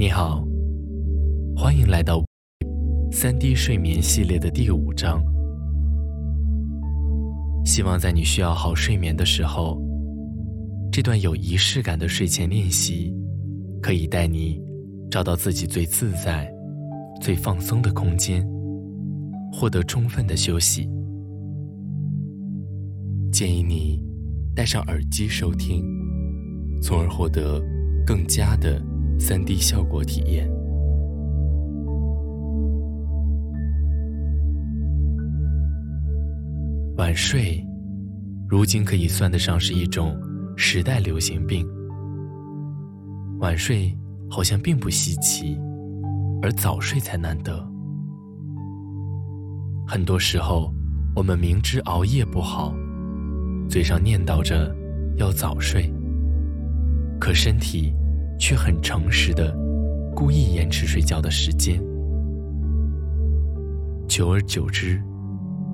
你好，欢迎来到三 D 睡眠系列的第五章。希望在你需要好睡眠的时候，这段有仪式感的睡前练习，可以带你找到自己最自在、最放松的空间，获得充分的休息。建议你戴上耳机收听，从而获得更佳的。三 D 效果体验。晚睡，如今可以算得上是一种时代流行病。晚睡好像并不稀奇，而早睡才难得。很多时候，我们明知熬夜不好，嘴上念叨着要早睡，可身体。却很诚实的，故意延迟睡觉的时间，久而久之，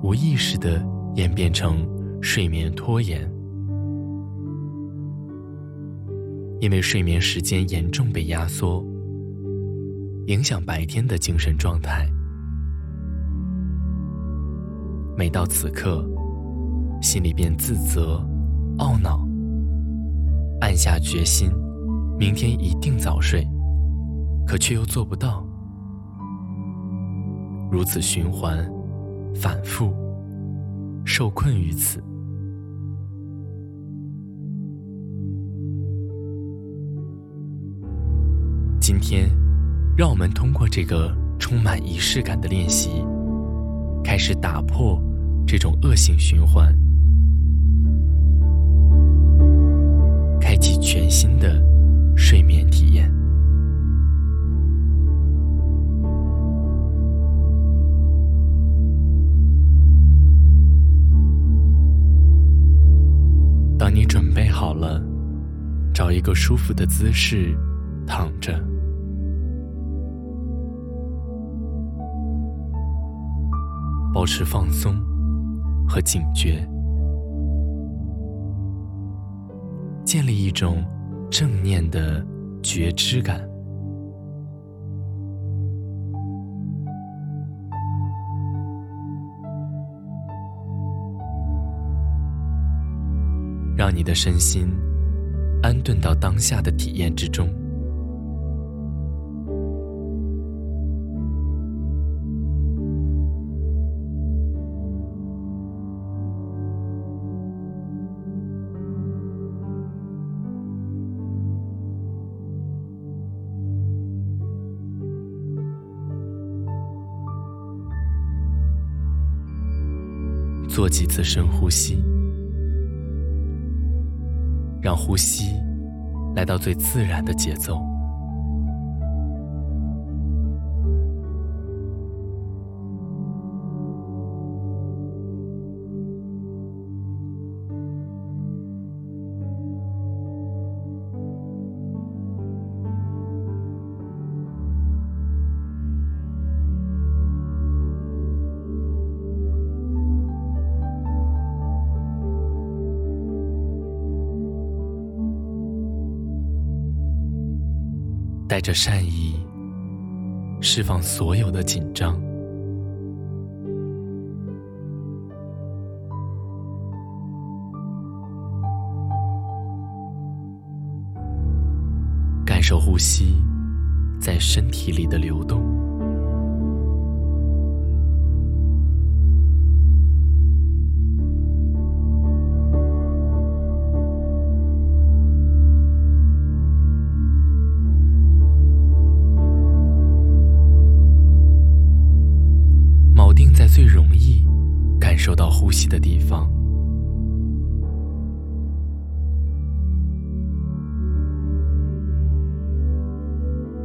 无意识的演变成睡眠拖延。因为睡眠时间严重被压缩，影响白天的精神状态。每到此刻，心里便自责、懊恼，暗下决心。明天一定早睡，可却又做不到，如此循环，反复，受困于此。今天，让我们通过这个充满仪式感的练习，开始打破这种恶性循环，开启全新的。个舒服的姿势躺着，保持放松和警觉，建立一种。正念的觉知感，让你的身心安顿到当下的体验之中。做几次深呼吸，让呼吸来到最自然的节奏。带着善意，释放所有的紧张，感受呼吸在身体里的流动。到呼吸的地方，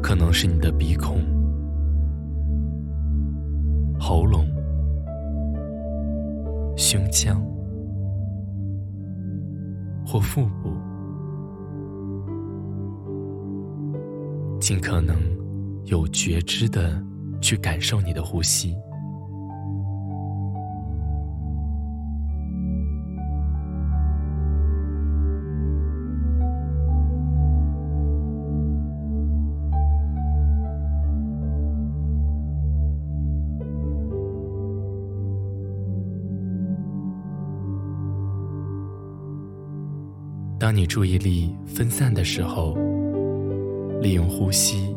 可能是你的鼻孔、喉咙、胸腔或腹部，尽可能有觉知的去感受你的呼吸。当你注意力分散的时候，利用呼吸，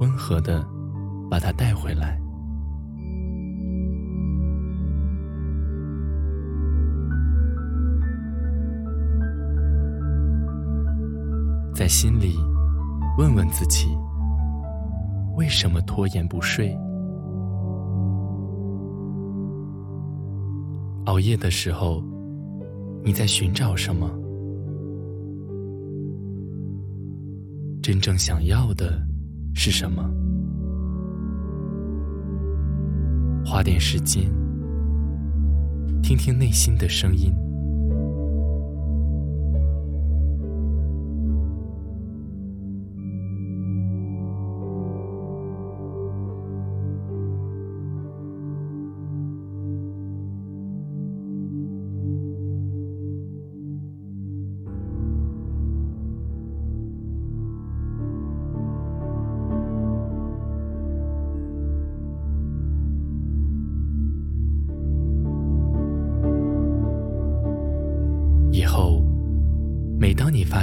温和的把它带回来。在心里问问自己：为什么拖延不睡？熬夜的时候，你在寻找什么？真正想要的是什么？花点时间，听听内心的声音。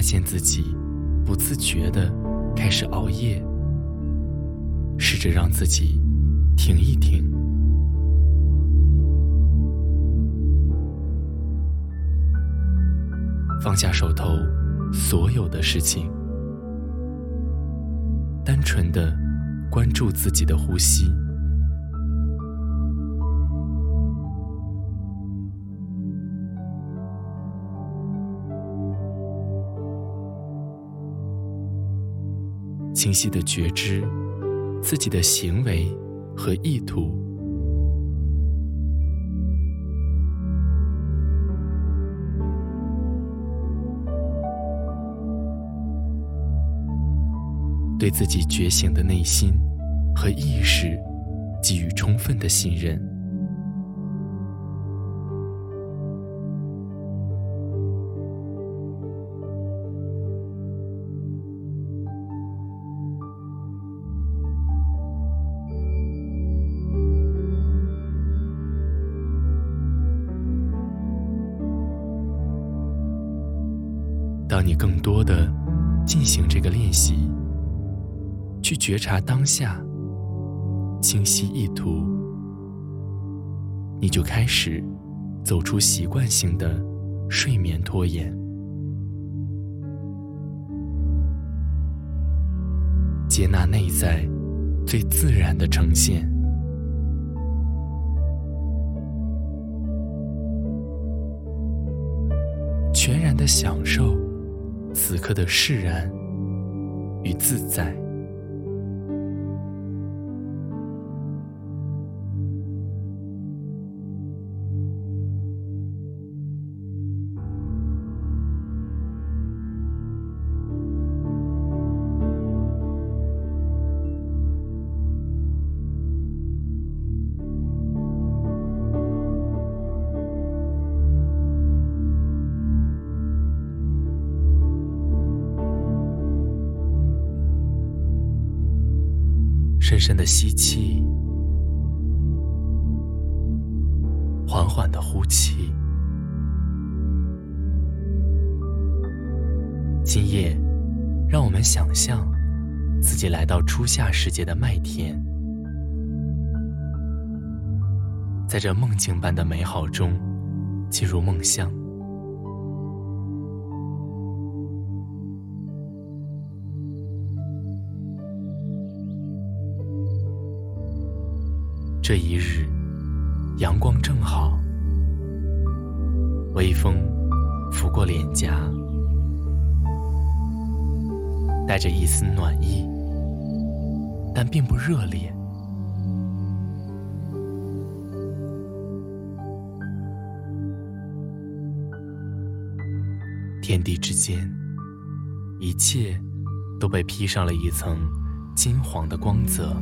发现自己不自觉的开始熬夜，试着让自己停一停，放下手头所有的事情，单纯的关注自己的呼吸。清晰的觉知自己的行为和意图，对自己觉醒的内心和意识给予充分的信任。当你更多的进行这个练习，去觉察当下，清晰意图，你就开始走出习惯性的睡眠拖延，接纳内在最自然的呈现，全然的享受。此刻的释然与自在。深深的吸气，缓缓的呼气。今夜，让我们想象自己来到初夏时节的麦田，在这梦境般的美好中进入梦乡。阳光正好，微风拂过脸颊，带着一丝暖意，但并不热烈。天地之间，一切都被披上了一层金黄的光泽。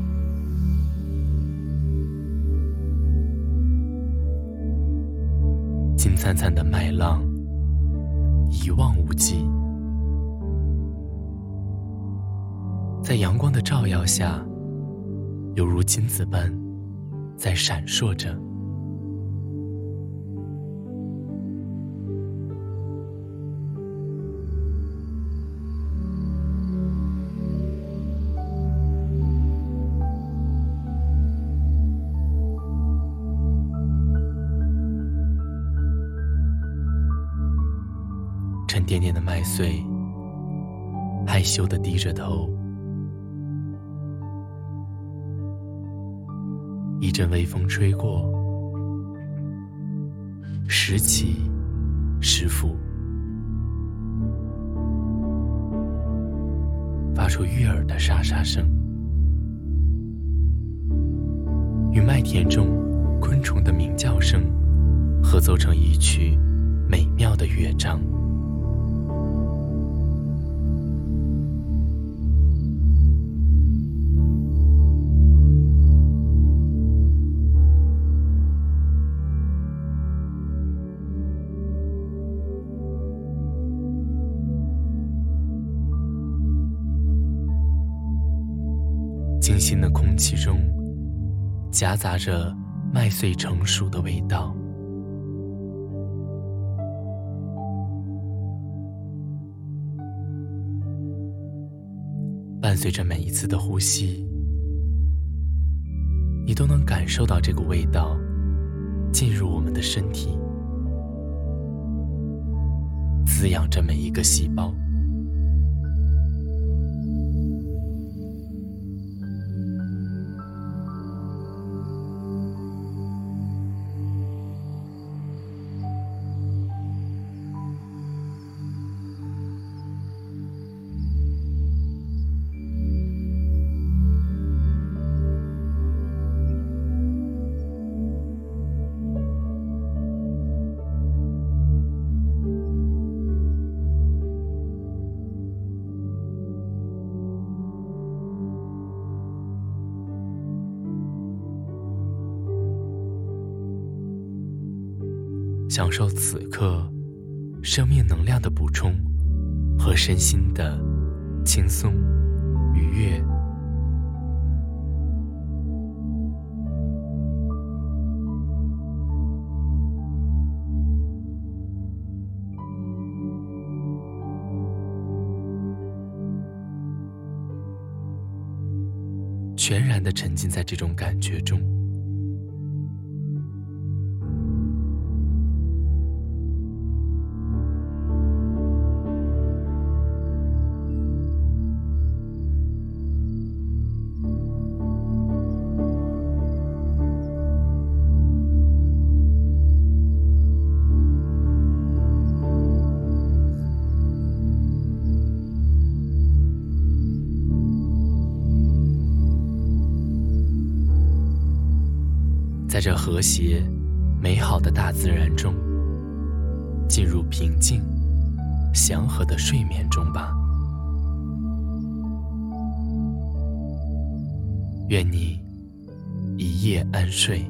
金灿灿的麦浪，一望无际，在阳光的照耀下，犹如金子般在闪烁着。点点的麦穗，害羞的低着头。一阵微风吹过，时起时伏，发出悦耳的沙沙声，与麦田中昆虫的鸣叫声合奏成一曲美妙的乐章。清新的空气中，夹杂着麦穗成熟的味道。伴随着每一次的呼吸，你都能感受到这个味道进入我们的身体，滋养着每一个细胞。享受此刻生命能量的补充和身心的轻松愉悦，全然的沉浸在这种感觉中。在这和谐、美好的大自然中，进入平静、祥和的睡眠中吧。愿你一夜安睡。